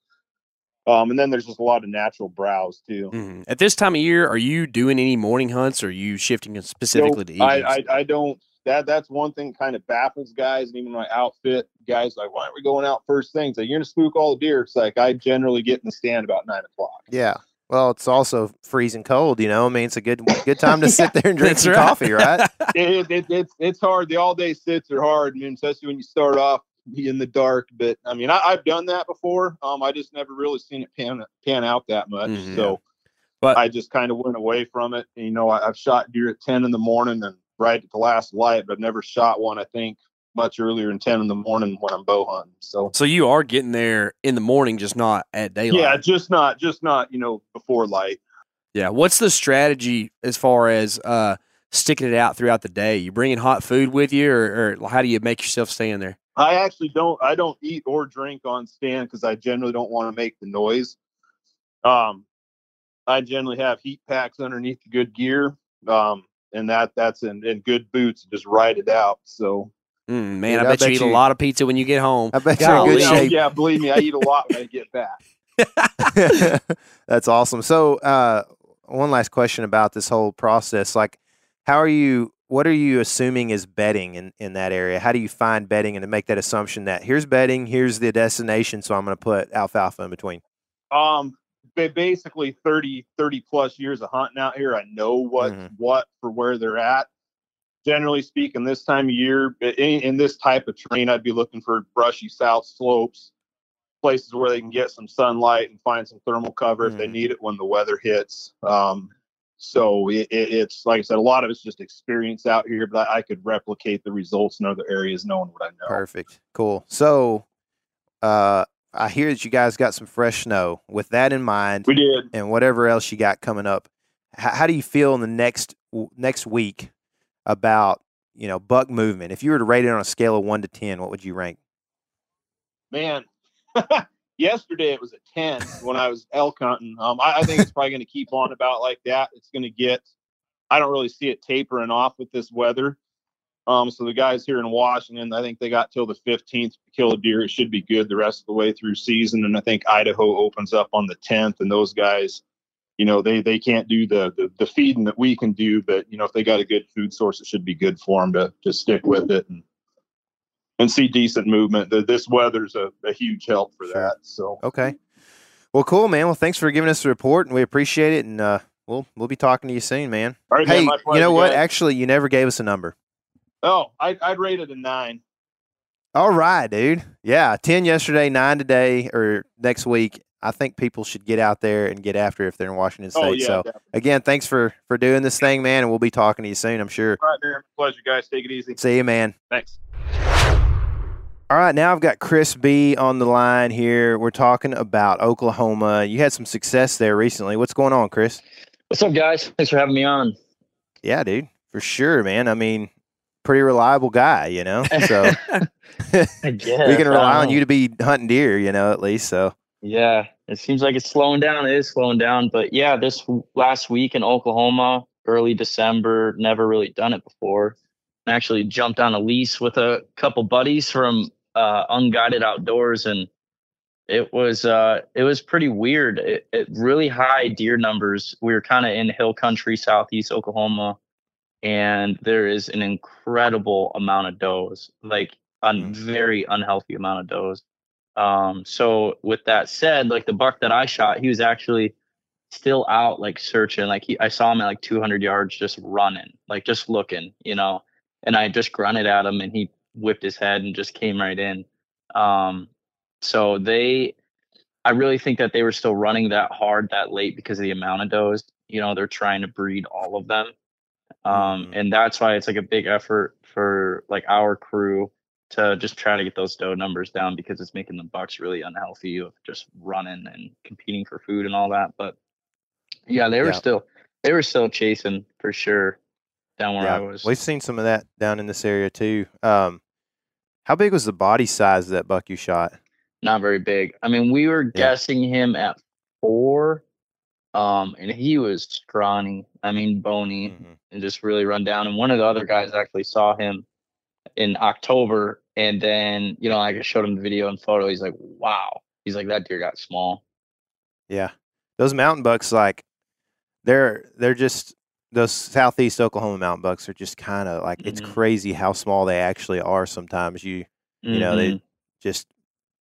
Speaker 6: Um, and then there's just a lot of natural browse too.
Speaker 4: Mhm. At this time of year, are you doing any morning hunts or are you shifting it specifically to
Speaker 6: So
Speaker 4: evenings?
Speaker 6: I, I I don't that that's one thing kind of baffles guys and even my outfit guys like why aren't we going out first thing? So you're gonna spook all the deer. It's like I generally get in the stand about nine o'clock.
Speaker 5: Yeah. Well, it's also freezing cold. You know, I mean, it's a good good time to sit there and drink some
Speaker 4: right.
Speaker 5: coffee, right?
Speaker 6: it, it, it's it's hard. The all day sits are hard, I mean, especially when you start off in the dark. But I mean, I, I've done that before. Um, I just never really seen it pan pan out that much.
Speaker 4: Mhm.
Speaker 6: So,
Speaker 4: But-
Speaker 6: I just kind of went away from it. And, you know, I, I've shot deer at ten in the morning and right at the last light, but I've never shot one. I think much earlier than ten in the morning when I'm bow hunting. So.
Speaker 4: so you are getting there in the morning, just not at daylight.
Speaker 6: Yeah, just not, just not, you know, before light.
Speaker 4: Yeah. What's the strategy as far as uh, sticking it out throughout the day? You bringing hot food with you, or, or how do you make yourself stand there?
Speaker 6: I actually don't. I don't eat or drink on stand because I generally don't want to make the noise. Um, I generally have heat packs underneath the good gear, um, and that that's in, in good boots. Just ride it out. So
Speaker 4: Mm, man,
Speaker 5: Dude,
Speaker 4: I
Speaker 5: I
Speaker 4: bet, you
Speaker 5: bet
Speaker 4: eat a lot of pizza when you get home.
Speaker 5: I bet you're in
Speaker 4: Golly.
Speaker 5: good
Speaker 6: Oh,
Speaker 5: shape.
Speaker 6: yeah, believe me, I eat a lot when I get back.
Speaker 5: That's awesome. So, uh, one last question about this whole process. Like, how are you? What are you assuming is bedding in, in that area? How do you find bedding and to make that assumption that here's bedding, here's the destination, so I'm going to put alfalfa in between?
Speaker 6: Um, ba- basically 30, 30 plus years of hunting out here. I know what's
Speaker 5: Mhm.
Speaker 6: what for where they're at. Generally speaking, this time of year, in, in this type of terrain, I'd be looking for brushy south slopes, places where they can get some sunlight and find some thermal cover if they
Speaker 5: Mhm.
Speaker 6: need it when the weather hits. Um, so it, it, it's like I said, a lot of it's just experience out here, but I, I could replicate the results in other areas knowing what I know.
Speaker 5: Perfect. Cool. So, uh, I hear that you guys got some fresh snow. With that in mind,
Speaker 6: We did.
Speaker 5: and whatever else you got coming up, how, how do you feel in the next next week about you know buck movement? If you were to rate it on a scale of one to ten, what would you rank?
Speaker 6: man, yesterday it was a 10 when I was elk hunting. Um, I, I think it's probably going to keep on about like that. It's going to get, I don't really see it tapering off with this weather. Um, so the guys here in Washington, I think they got till the 15th to kill a deer. It should be good the rest of the way through season. And I think Idaho opens up on the 10th, and those guys, you know, they they can't do the, the the feeding that we can do, but you know, if they got a good food source, it should be good for them to to stick with it and and see decent movement. The, this weather's a, a huge help for
Speaker 5: Sure.
Speaker 6: that. So
Speaker 5: Okay. Well, cool, man. Well, thanks for giving us the report, and we appreciate it. And uh, we'll we'll be talking to you soon, man.
Speaker 6: All right,
Speaker 5: hey,
Speaker 6: man,
Speaker 5: you know what?
Speaker 6: guys.
Speaker 5: Actually, you never gave us a number.
Speaker 6: Oh, I, I'd rate it a nine.
Speaker 5: All right, dude. Yeah, ten yesterday, nine today, or next week. I think people should get out there and get after if they're in Washington oh, State.
Speaker 6: Oh yeah,
Speaker 5: so
Speaker 6: definitely.
Speaker 5: again, thanks for for doing this thing, man, and we'll be talking to you soon. I'm sure.
Speaker 6: All right, man. Pleasure, guys. Take it easy.
Speaker 5: See you, man.
Speaker 6: Thanks.
Speaker 5: All right, now I've got Chris B on the line here. We're talking about Oklahoma. You had some success there recently. What's going on, Chris?
Speaker 7: What's up, guys? Thanks for having me on.
Speaker 5: Yeah, dude, for sure, man. I mean, pretty reliable guy, you know. So
Speaker 7: I guess.
Speaker 5: we can rely
Speaker 7: don't
Speaker 5: on you to be hunting deer, you know, at least. So
Speaker 7: Yeah, it seems like it's slowing down. It is slowing down, but yeah, this last week in Oklahoma, early December, never really done it before. I actually jumped on a lease with a couple buddies from uh, Unguided Outdoors, and it was uh, it was pretty weird. It, it really high deer numbers. We were kind of in hill country, southeast Oklahoma, and there is an incredible amount of does, like a
Speaker 5: Mm.
Speaker 7: very unhealthy amount of does. Um, so with that said, like the buck that I shot, he was actually still out like searching. Like he, I saw him at like 200 yards, just running, like just looking, you know. And I just grunted at him, and he whipped his head and just came right in. Um, so they, I really think that they were still running that hard that late because of the amount of does. You know, they're trying to breed all of them. Um,
Speaker 5: Mhm.
Speaker 7: and that's why it's like a big effort for like our crew to just try to get those doe numbers down because it's making the bucks really unhealthy of just running and competing for food and all that. But yeah, they were
Speaker 5: Yeah.
Speaker 7: still they were still chasing for sure down where I was.
Speaker 5: we've seen some of that down in this area too. Um, how big was the body size of that buck you shot?
Speaker 7: Not very big. I mean, we were
Speaker 5: Yeah.
Speaker 7: guessing him at four, um, and he was scrawny. I mean, bony.
Speaker 5: Mhm.
Speaker 7: and just really run down. And one of the other guys actually saw him in October, and then you know, like I showed him the video and photo. He's like, "Wow!" He's like, "That deer got small."
Speaker 5: Yeah, those mountain bucks, like they're they're just those southeast Oklahoma mountain bucks are just kind of like it's
Speaker 7: Mhm.
Speaker 5: crazy how small they actually are. Sometimes you you know
Speaker 7: Mhm.
Speaker 5: they just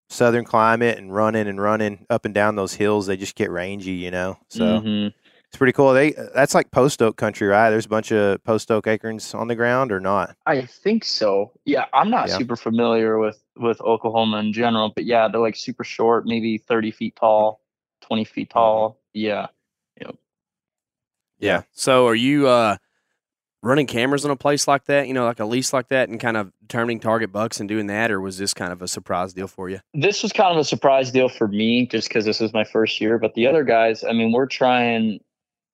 Speaker 5: southern climate and running and running up and down those hills. They just get rangy, you know. So
Speaker 7: Mhm.
Speaker 5: It's pretty cool. They that's like post oak country, right? There's a bunch of post oak acorns on the ground or not?
Speaker 7: I think so. Yeah, I'm not
Speaker 5: Yeah.
Speaker 7: super familiar with with Oklahoma in general, but yeah, they're like super short, maybe 30 feet tall, 20 feet
Speaker 5: Mm-hmm.
Speaker 7: tall. Yeah.
Speaker 4: Yeah. So are you uh, running cameras in a place like that, you know, like a lease like that, and kind of determining target bucks and doing that, or was this kind of a surprise deal for you?
Speaker 7: this was kind of a surprise deal for me just because this is my first year but the other guys i mean we're trying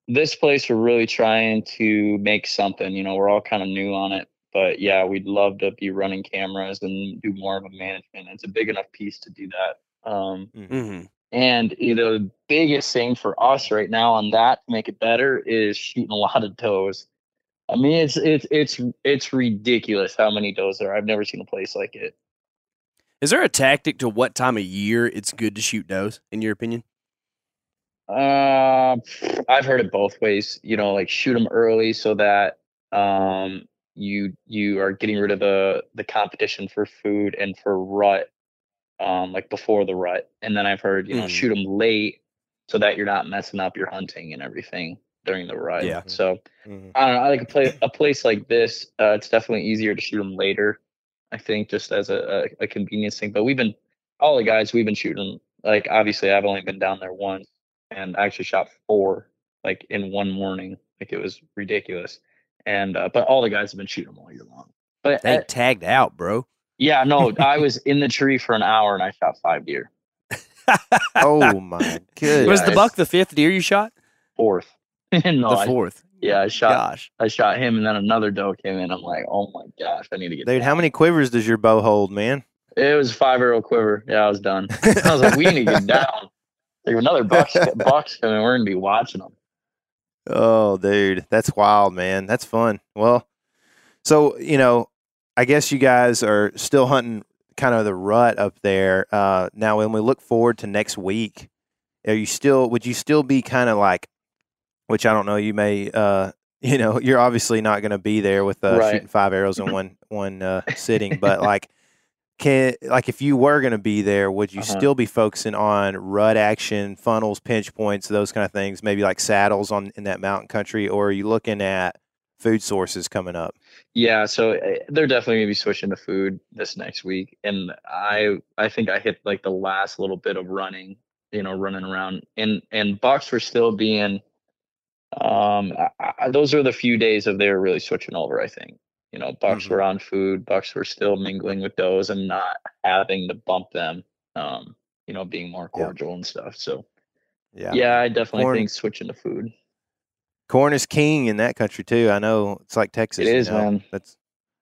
Speaker 7: this place we're really trying to make something you know we're all kind of new on it but yeah we'd love to be running cameras and do more of a management it's a big enough piece to do that um
Speaker 4: Mm-hmm.
Speaker 7: And you know, the biggest thing for us right now on that to make it better is shooting a lot of does. I mean, it's it's it's it's ridiculous how many does there are. I've never seen a place like it.
Speaker 4: Is there a tactic to what time of year it's good to shoot does, in your opinion?
Speaker 7: Uh, I've heard it both ways. You know, like shoot them early so that um you you are getting rid of the the competition for food and for rut, um, like before the rut. And then I've heard you know
Speaker 4: Mhm.
Speaker 7: shoot them late so that you're not messing up your hunting and everything during the rut.
Speaker 4: Yeah.
Speaker 7: So
Speaker 5: Mhm.
Speaker 7: I don't know. I like a place a place like this. Uh, it's definitely easier to shoot them later. I think just as a, a, a convenience thing. But we've been all the guys we've been shooting. Like obviously, I've only been down there once, and I actually shot four like in one morning. Like it was ridiculous. And uh, but all the guys have been shooting them all year long. But
Speaker 4: They
Speaker 7: uh,
Speaker 4: tagged out, bro.
Speaker 7: yeah, no, I was in the tree for an hour and I shot five deer.
Speaker 5: Oh my goodness.
Speaker 4: Was the buck the fifth deer you shot?
Speaker 7: Fourth. no,
Speaker 4: the
Speaker 7: I-
Speaker 4: fourth.
Speaker 7: yeah, I shot.
Speaker 4: Gosh.
Speaker 7: I shot him, and then another doe came in. I'm like, oh my gosh, I need to get.
Speaker 5: Dude,
Speaker 7: down.
Speaker 5: how many quivers does your bow hold, man?
Speaker 7: It was a five arrow quiver. Yeah, I was done. I was like, we need to get down. Like another buck's, buck's coming. We're gonna be watching them.
Speaker 5: Oh, dude, that's wild, man. That's fun. Well, so you know, I guess you guys are still hunting kind of the rut up there. Uh, now, when we look forward to next week, are you still? Would you still be kind of like, which I don't know. You may, uh, you know, you're obviously not going to be there with uh,
Speaker 7: Right.
Speaker 5: shooting five arrows in one one uh, sitting, but like. Can like if you were going to be there, would you
Speaker 7: Uh-huh.
Speaker 5: still be focusing on rut action, funnels, pinch points, those kind of things? Maybe like saddles on in that mountain country, or are you looking at food sources coming up?
Speaker 7: Yeah, so uh, they're definitely gonna be switching to food this next week, and I I think I hit like the last little bit of running, you know, running around, and and bucks were still being, um, I, I, those are the few days of they were really switching over. I think, you know, bucks
Speaker 5: Mhm.
Speaker 7: were on food, bucks were still mingling with does and not having to bump them, um, you know, being more
Speaker 5: Yeah.
Speaker 7: cordial and stuff. So
Speaker 5: Yeah,
Speaker 7: yeah, I definitely
Speaker 5: Corn-
Speaker 7: think switching to food.
Speaker 5: corn is king in that country too. I know it's like Texas.
Speaker 7: It
Speaker 5: you know?
Speaker 7: man.
Speaker 5: That's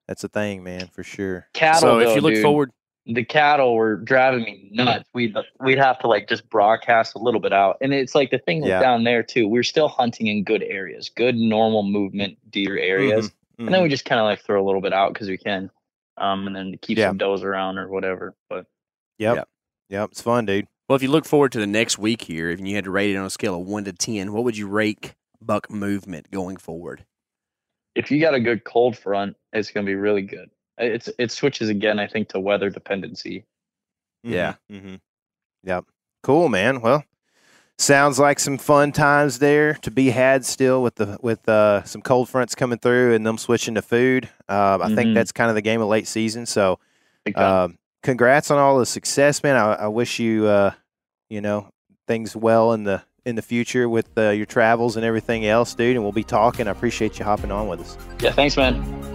Speaker 5: that's a thing, man, for sure.
Speaker 7: Cattle,
Speaker 4: so if you look
Speaker 7: dude,
Speaker 4: forward,
Speaker 7: the cattle were driving me nuts. We'd we'd have to like just broadcast a little bit out, and it's like the thing was
Speaker 5: Yeah.
Speaker 7: down there too. We're still hunting in good areas, good normal movement deer areas,
Speaker 5: Mhm,
Speaker 7: and then we just kind of like throw a little bit out because we can, um, and then keep
Speaker 5: Yeah.
Speaker 7: some does around or whatever. But
Speaker 5: yep,
Speaker 4: Yep.
Speaker 5: yep, it's fun, dude.
Speaker 4: well, if you look forward to the next week here, if you had to rate it on a scale of one to ten, what would you rate buck movement going forward?
Speaker 7: if you got a good cold front, it's gonna be really good. It's it switches again, I think, to weather dependency.
Speaker 4: Yeah.
Speaker 5: Mm-hmm. Yep. Cool, man. Well, sounds like some fun times there to be had still with the with uh, some cold fronts coming through and them switching to food. Uh, I think
Speaker 7: Mhm.
Speaker 5: that's kind of the game of late season. So, um, congrats on all the success, man. I, I wish you, uh, you know, things well in the in the future with uh, your travels and everything else, dude. And we'll be talking. I appreciate you hopping on with us.
Speaker 7: yeah, thanks, man.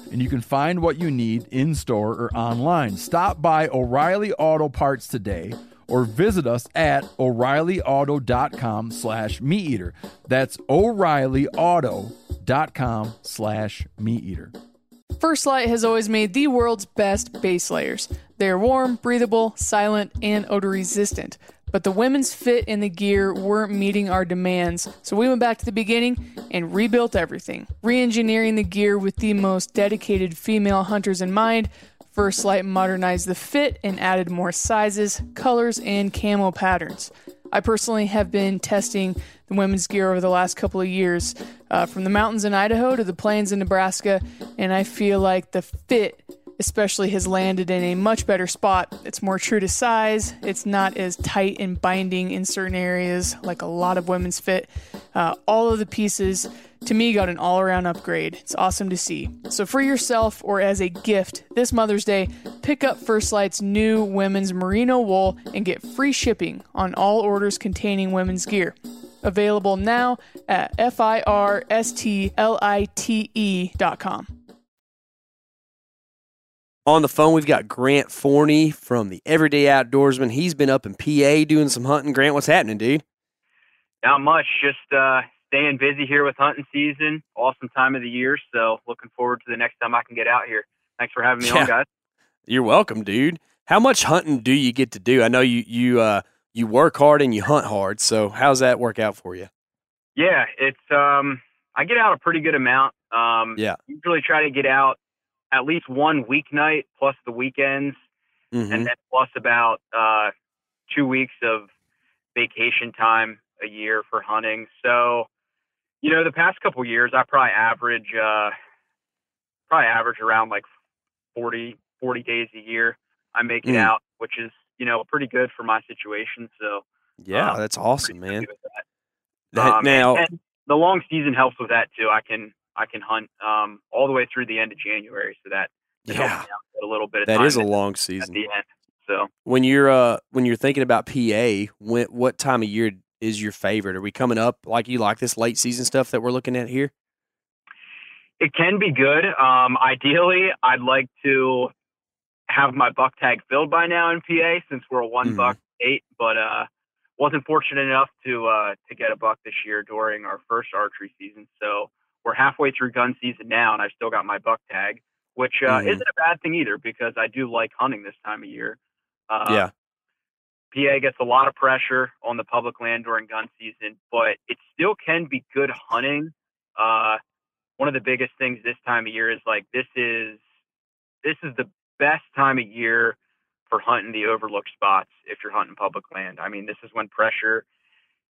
Speaker 2: and you can find what you need in store or online. Stop by O'Reilly Auto Parts today or visit us at o'reillyauto.com slash meat eater. That's o'reillyauto.com slash meat eater.
Speaker 8: First Lite has always made the world's best base layers. They are warm, breathable, silent, and odor resistant. But the women's fit and the gear weren't meeting our demands, so we went back to the beginning and rebuilt everything. Re engineering the gear with the most dedicated female hunters in mind, First Lite modernized the fit and added more sizes, colors, and camo patterns. I personally have been testing the women's gear over the last couple of years, uh, from the mountains in Idaho to the plains in Nebraska, and I feel like the fit especially has landed in a much better spot. It's more true to size. It's not as tight and binding in certain areas like a lot of women's fit. Uh, all of the pieces to me got an all around upgrade. It's awesome to see. So, for yourself or as a gift this Mother's Day, pick up First Lite's new women's merino wool and get free shipping on all orders containing women's gear. Available now at f i r s t l i t e dot E.com.
Speaker 4: On the phone, we've got Grant Forney from the Everyday Outdoorsman. He's been up in PA doing some hunting. Grant, what's happening, dude?
Speaker 9: Not much. Just uh, staying busy here with hunting season. Awesome time of the year. So looking forward to the next time I can get out here. Thanks for having me
Speaker 4: Yeah.
Speaker 9: on, guys.
Speaker 4: You're welcome, dude. How much hunting do you get to do? I know you you uh, you work hard and you hunt hard. So how's that work out for you?
Speaker 9: Yeah, it's um, I get out a pretty good amount. Um,
Speaker 4: Yeah.
Speaker 9: Usually try to get out at least one weeknight plus the weekends,
Speaker 4: Mhm.
Speaker 9: and then plus about uh, two weeks of vacation time a year for hunting. So, you know, the past couple years, I probably average uh, probably average around like 40, 40 days a year. I make it
Speaker 4: Mm.
Speaker 9: out, which is you know pretty good for my situation. So
Speaker 4: Yeah,
Speaker 9: um,
Speaker 4: that's awesome, man.
Speaker 9: that.
Speaker 4: That-
Speaker 9: Um, and-
Speaker 4: now,
Speaker 9: and the long season helps with that too. I can I can hunt um, all the way through the end of January, so that
Speaker 4: yeah,
Speaker 9: me out a little bit of
Speaker 4: that is a long season.
Speaker 9: So
Speaker 4: When you're uh when you're thinking about PA, when what time of year is your favorite? Are we coming up like you like this late season stuff that we're looking at here?
Speaker 9: it can be good. Um, ideally, I'd like to have my buck tag filled by now in PA since we're a one
Speaker 4: Mhm.
Speaker 9: buck state, but uh, wasn't fortunate enough to uh, to get a buck this year during our first archery season. So we're halfway through gun season now, and I've still got my buck tag, which uh,
Speaker 4: Mhm.
Speaker 9: isn't a bad thing either because I do like hunting this time of year. Uh,
Speaker 4: yeah,
Speaker 9: PA gets a lot of pressure on the public land during gun season, but it still can be good hunting. Uh, one of the biggest things this time of year is like this is this is the best time of year for hunting the overlooked spots if you're hunting public land. I mean, this is when pressure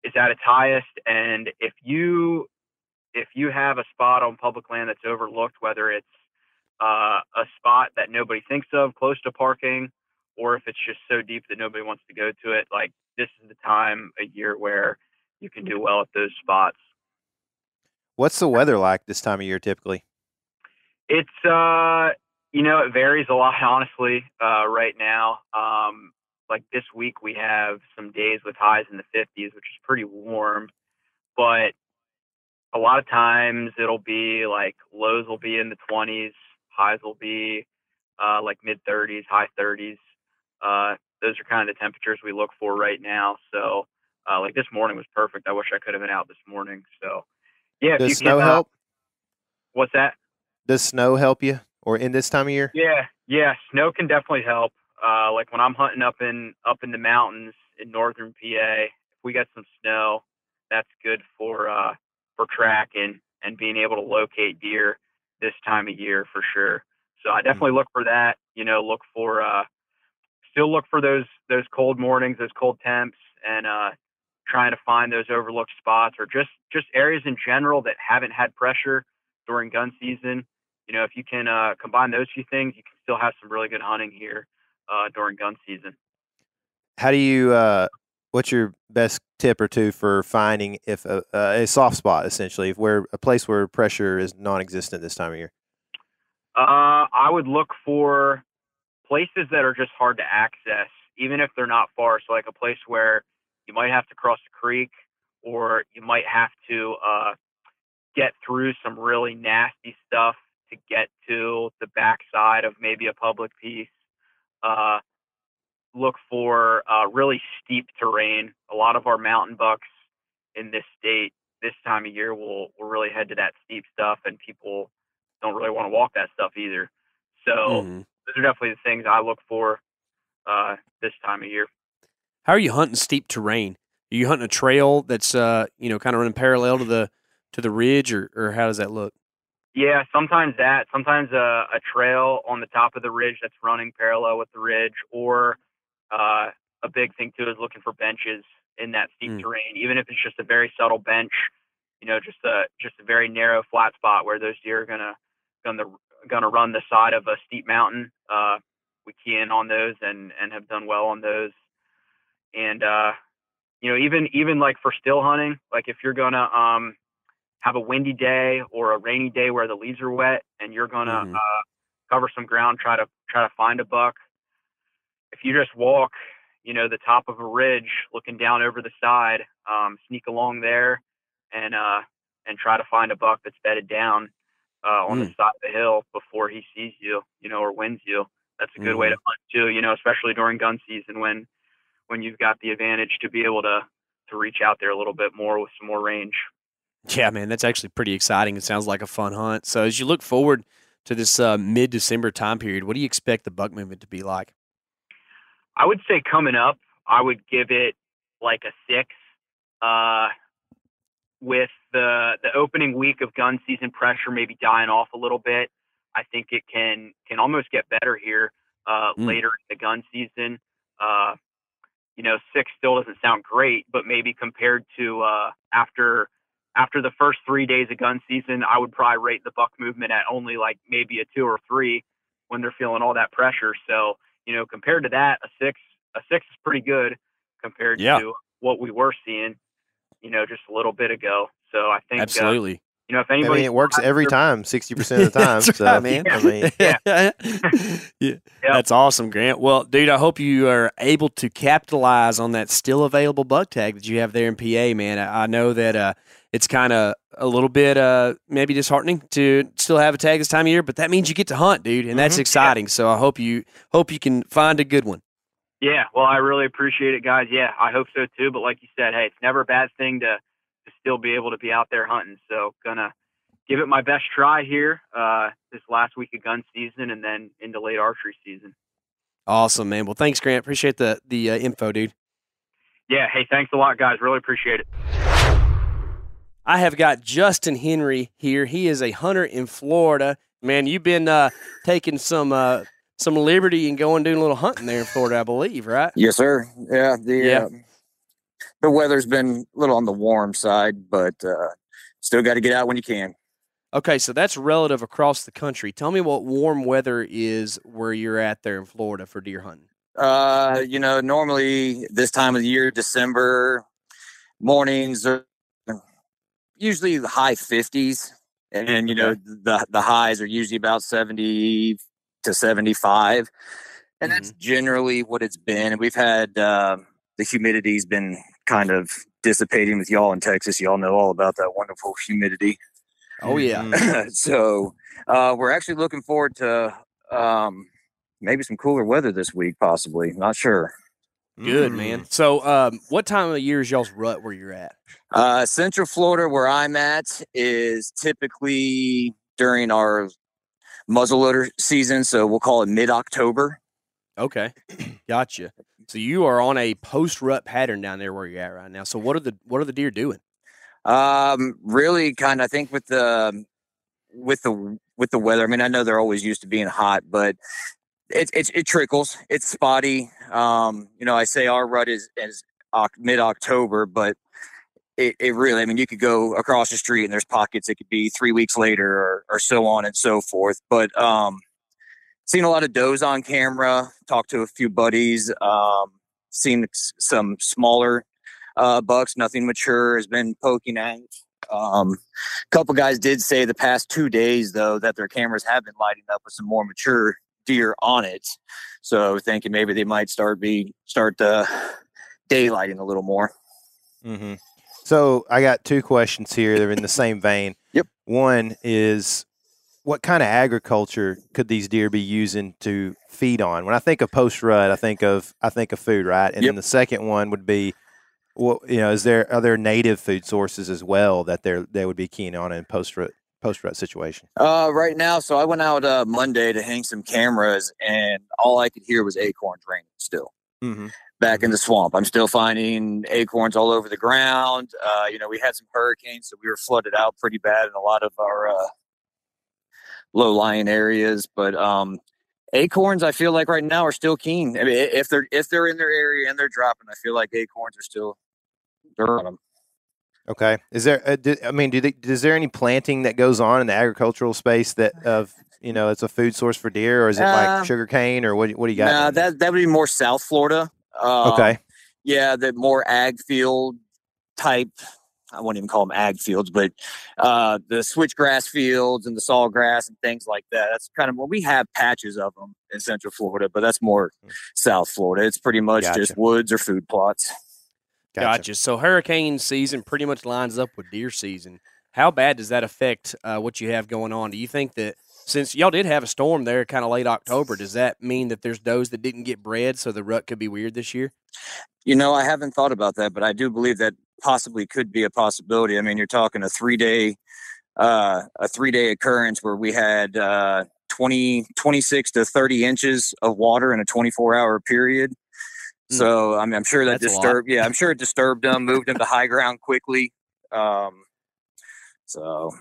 Speaker 9: is at its highest, and if you if you have a spot on public land that's overlooked, whether it's uh, a spot that nobody thinks of close to parking, or if it's just so deep that nobody wants to go to it, like this is the time a year where you can do well at those spots.
Speaker 5: What's the weather like this time of year typically?
Speaker 9: It's uh, you know, it varies a lot, honestly. Uh, right now, um, like this week, we have some days with highs in the 50s, which is pretty warm. But a lot of times, it'll be like lows will be in the 20s, highs will be uh, like mid 30s, high 30s. Uh, those are kind of the temperatures we look for right now. So, uh, like this morning was perfect. I wish I could have been out this morning. So, yeah, if you
Speaker 5: Does
Speaker 9: can,
Speaker 5: snow
Speaker 9: uh,
Speaker 5: help?
Speaker 9: What's that?
Speaker 5: Does snow help you, or in this time of year?
Speaker 9: Yeah, yeah, snow can definitely help. Uh, like when I'm hunting up in up in the mountains in northern PA, if we get some snow, that's good for uh, for tracking and being able to locate deer this time of year for sure. So I definitely look for that. You know, look for uh, still look for those those cold mornings, those cold temps, and uh, trying to find those overlooked spots or just just areas in general that haven't had pressure during gun season. You know, if you can uh, combine those two things, you can still have some really good hunting here uh, during gun season.
Speaker 5: How do you? Uh, what's your best tip or two for finding if a, a soft spot, essentially, if where a place where pressure is non-existent this time of year?
Speaker 9: Uh, I would look for places that are just hard to access, even if they're not far. So, like a place where you might have to cross a creek, or you might have to uh, get through some really nasty stuff to get to the backside of maybe a public piece. Uh, look for uh, really steep terrain. A lot of our mountain bucks in this state this time of year will will really head to that steep stuff, and people don't really want to walk that stuff either. So
Speaker 4: Mhm.
Speaker 9: those are definitely the things I look for uh, this time of year.
Speaker 4: How are you hunting steep terrain? Are you hunting a trail that's uh you know kind of running parallel to the to the ridge, or or how does that look?
Speaker 9: Yeah, sometimes that, sometimes a, a trail on the top of the ridge that's running parallel with the ridge, or uh, a big thing too is looking for benches in that steep
Speaker 4: Mm.
Speaker 9: terrain, even if it's just a very subtle bench, you know, just a just a very narrow flat spot where those deer are gonna gonna gonna run the side of a steep mountain. Uh, we key in on those and and have done well on those, and uh, you know, even even like for still hunting, like if you're gonna um have a windy day or a rainy day where the leaves are wet and you're gonna
Speaker 4: Mhm.
Speaker 9: uh, cover some ground, try to try to find a buck. If you just walk, you know, the top of a ridge, looking down over the side, um, sneak along there, and uh, and try to find a buck that's bedded down uh, on the
Speaker 4: Mm.
Speaker 9: side of the hill before he sees you, you know, or wins you. That's a good way to hunt too, you know, especially during gun season when when you've got the advantage to be able to to reach out there a little bit more with some more range.
Speaker 4: Yeah, man, that's actually pretty exciting. It sounds like a fun hunt. So as you look forward to this uh, mid December time period, what do you expect the buck movement to be like?
Speaker 9: I would say coming up, I would give it like a six. Uh, with the the opening week of gun season pressure maybe dying off a little bit, I think it can can almost get better here uh,
Speaker 4: Mm.
Speaker 9: later in the gun season. Uh, you know, six still doesn't sound great, but maybe compared to uh, after after the first three days of gun season, I would probably rate the buck movement at only like maybe a two or three when they're feeling all that pressure. So you know, compared to that, a six a six is pretty good compared
Speaker 4: Yeah.
Speaker 9: to what we were seeing, you know, just a little bit ago. So I think, uh,
Speaker 4: Absolutely.
Speaker 9: you know, if
Speaker 5: I
Speaker 9: anybody,
Speaker 5: mean, it works every time, sixty percent of the time.
Speaker 4: That's
Speaker 5: so
Speaker 4: right, man.
Speaker 5: I mean,
Speaker 9: Yeah.
Speaker 4: yeah. That's awesome, Grant. Well, dude, I hope you are able to capitalize on that still available buck tag that you have there in PA, man. I, I know that uh, it's kind of a little bit uh, maybe disheartening to still have a tag this time of year, but that means you get to hunt, dude, and that's
Speaker 5: Mhm.
Speaker 4: exciting. So I hope you hope you can find a good one.
Speaker 9: yeah, well, I really appreciate it, guys. Yeah, I hope so too. But like you said, hey, it's never a bad thing to to still be able to be out there hunting. So gonna give it my best try here uh, this last week of gun season, and then into late archery season.
Speaker 4: Awesome, man. Well, thanks, Grant. Appreciate the the uh, info, dude.
Speaker 9: Yeah, hey, thanks a lot, guys. Really appreciate it.
Speaker 4: I have got Justin Henry here. He is a hunter in Florida. Man, you've been uh, taking some uh, some liberty and going doing a little hunting there in Florida, I believe, right?
Speaker 10: Yes, sir. Yeah, the
Speaker 4: Yeah.
Speaker 10: uh, the weather's been a little on the warm side, but uh, still got to get out when you can.
Speaker 4: Okay, so that's relative across the country. Tell me what warm weather is where you're at there in Florida for deer hunting.
Speaker 10: Uh, you know, normally this time of the year, December mornings are usually the high fifties, and then you know the the highs are usually about seventy to seventy five, and that's generally what it's been. And we've had uh, the humidity's been kind of dissipating with y'all in Texas. Y'all know all about that wonderful humidity.
Speaker 4: Oh yeah,
Speaker 10: so uh, we're actually looking forward to um, maybe some cooler weather this week, possibly. Not sure.
Speaker 4: Good man. So, um, what time of the year is y'all's rut where you're at?
Speaker 10: Uh, Central Florida, where I'm at, is typically during our muzzleloader season. So we'll call it mid October.
Speaker 4: Okay, gotcha. So you are on a post rut pattern down there where you're at right now. So what are the what are the deer doing?
Speaker 10: Um, really, kind of. I think with the with the with the weather. I mean, I know they're always used to being hot, but it it, it trickles. It's spotty. Um, you know, I say our rut is is mid October, but it, it really. I mean, you could go across the street and there's pockets. It could be three weeks later, or or so on and so forth. But um, seen a lot of does on camera. Talked to a few buddies. Um, seen some smaller uh, bucks. Nothing mature has been poking at. Um, a couple guys did say the past two days though that their cameras have been lighting up with some more mature deer on it. So thinking maybe they might start be start uh, daylighting a little more.
Speaker 5: Mm-hmm. So I got two questions here. They're in the same vein.
Speaker 10: Yep.
Speaker 5: One is what kind of agriculture could these deer be using to feed on? When I think of post rut, I think of I think of food, right? And
Speaker 10: Yep.
Speaker 5: then the second one would be, well, you know, is there are there native food sources as well that they're they would be keen on in post rut post rut situation?
Speaker 10: Uh, right now, so I went out uh, Monday to hang some cameras, and all I could hear was acorns raining still.
Speaker 5: Mm-hmm.
Speaker 10: Back in the swamp, I'm still finding acorns all over the ground. Uh, you know, we had some hurricanes, so we were flooded out pretty bad in a lot of our uh, low-lying areas. But um, acorns, I feel like right now are still keen. I mean, if they're if they're in their area and they're dropping, I feel like acorns are still they're on them.
Speaker 5: Okay. Is there? Uh, do, I mean, do they, is there any planting that goes on in the agricultural space that of you know it's a food source for deer, or is it
Speaker 10: Uh,
Speaker 5: like sugar cane, or what? do- What do you got?
Speaker 10: Nah, that that would be more South Florida. Um,
Speaker 5: okay.
Speaker 10: yeah, the more ag field type. I won't even call them ag fields, but uh, the switchgrass fields and the sawgrass and things like that. That's kind of well, we have patches of them in Central Florida, but that's more South Florida. It's pretty much just woods or food plots.
Speaker 4: Gotcha. So hurricane season pretty much lines up with deer season. How bad does that affect uh, what you have going on? Do you think that since y'all did have a storm there, kind of late October, does that mean that there's does that didn't get bred, so the rut could be weird this year?
Speaker 10: You know, I haven't thought about that, but I do believe that possibly could be a possibility. I mean, you're talking a three day, uh, a three day occurrence where we had uh, 20, 26 to 30 inches of water in a 24 hour period. So I mean, I'm sure that
Speaker 4: That's
Speaker 10: disturbed. Yeah, I'm sure it disturbed them, moved them to high ground quickly. Um, so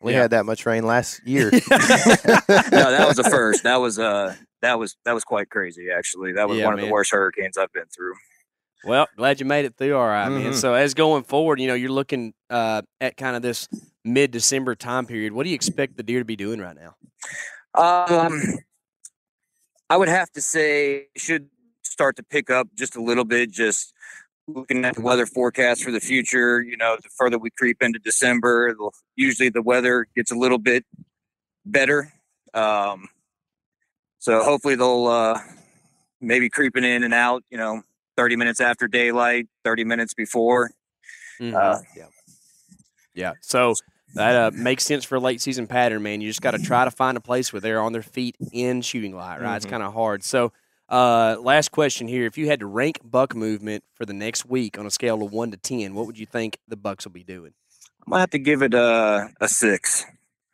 Speaker 5: We had that much rain last year.
Speaker 10: no, that was the first. That was uh, that was that was quite crazy. Actually, that was
Speaker 4: Yeah,
Speaker 10: one of the worst hurricanes I've been through.
Speaker 4: Well, glad you made it through all right, man.
Speaker 10: Mhm.
Speaker 4: So as going forward, you know, you're looking uh, at kind of this mid December time period. What do you expect the deer to be doing right now?
Speaker 10: Um, I would have to say should start to pick up just a little bit. Just looking at the weather forecast for the future, you know, the further we creep into December, usually the weather gets a little bit better. Um, so hopefully they'll uh, maybe creeping in and out, you know, 30 minutes after daylight, 30 minutes before. Uh,
Speaker 5: yeah.
Speaker 4: Yeah. So that uh, makes sense for a late season pattern, man. You just got to try to find a place where they're on their feet in shooting light, right? It's
Speaker 5: Mhm.
Speaker 4: kind of hard. So, uh, last question here: If you had to rank buck movement for the next week on a scale of one to ten, what would you think the bucks will be doing?
Speaker 10: I'm gonna have to give it a, a six.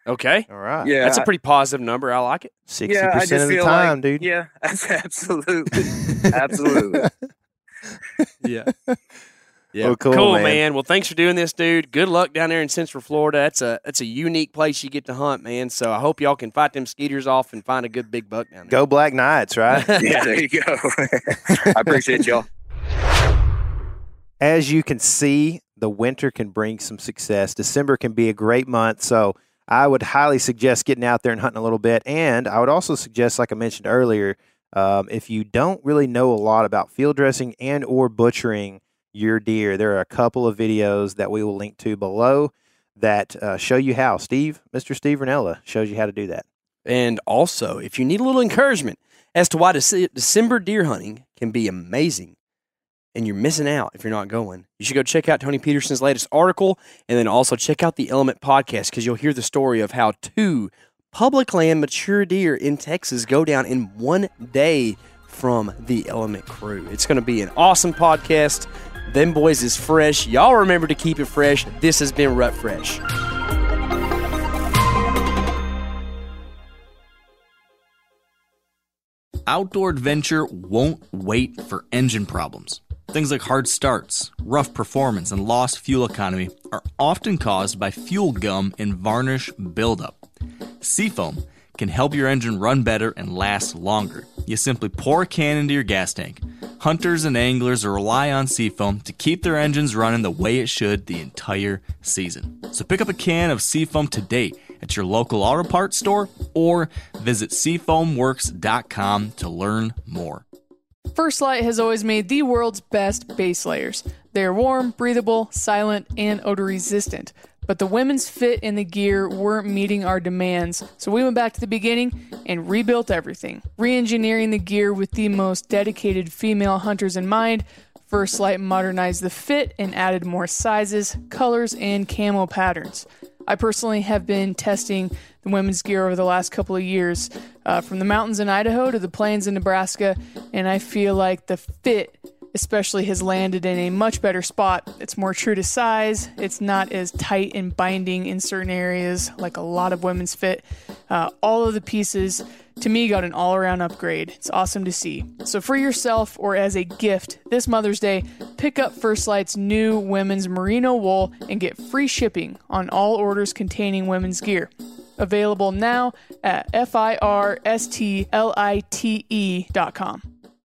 Speaker 4: Okay.
Speaker 5: All right.
Speaker 10: Yeah,
Speaker 4: That's a pretty positive number. I like it.
Speaker 5: Sixty
Speaker 10: Yeah, I
Speaker 5: percent
Speaker 10: just
Speaker 5: of the
Speaker 10: feel
Speaker 5: time,
Speaker 10: like,
Speaker 5: dude.
Speaker 10: Yeah, absolutely, absolutely.
Speaker 4: Yeah. Yeah.
Speaker 5: Well, cool, man.
Speaker 4: Well, thanks for doing this, dude. Good luck down there in Central Florida. That's a that's a unique place you get to hunt, man. So I hope y'all can fight them skeeters off and find a good big buck down there.
Speaker 5: Go Black Knights, right?
Speaker 10: yeah, there you go. I appreciate y'all.
Speaker 5: As you can see, the winter can bring some success. December can be a great month, so I would highly suggest getting out there and hunting a little bit. And I would also suggest, like I mentioned earlier, um, if you don't really know a lot about field dressing and or butchering your deer, there are a couple of videos that we will link to below that uh, show you how. Steve, Mr. Steve Rinella, shows you how to do that.
Speaker 4: And also, if you need a little encouragement as to why December deer hunting can be amazing and you're missing out if you're not going, you should go check out Tony Peterson's latest article and then also check out the Element podcast because you'll hear the story of how two public land mature deer in Texas go down in one day from the Element crew. It's going to be an awesome podcast. Them boys is fresh. Y'all remember to keep it fresh. This has been Rut Fresh.
Speaker 1: Outdoor adventure won't wait for engine problems. Things like hard starts, rough performance, and lost fuel economy are often caused by fuel gum and varnish buildup. Seafoam can help your engine run better and last longer. You simply pour a can into your gas tank. Hunters and anglers rely on Seafoam to keep their engines running the way it should the entire season. So pick up a can of Seafoam today at your local auto parts store or visit seafoamworks.com to learn more.
Speaker 8: First Lite has always made the world's best base layers. They are warm, breathable, silent, and odor resistant. But the women's fit and the gear weren't meeting our demands, so we went back to the beginning and rebuilt everything. Re engineering the gear with the most dedicated female hunters in mind, First Lite modernized the fit and added more sizes, colors, and camo patterns. I personally have been testing the women's gear over the last couple of years, uh, from the mountains in Idaho to the plains in Nebraska, and I feel like the fit especially has landed in a much better spot. It's more true to size. It's not as tight and binding in certain areas like a lot of women's fit. Uh, all of the pieces to me got an all around upgrade. It's awesome to see. So, for yourself or as a gift this Mother's Day, pick up First Lite's new women's merino wool and get free shipping on all orders containing women's gear. Available now at F I R S T L I T E dot com.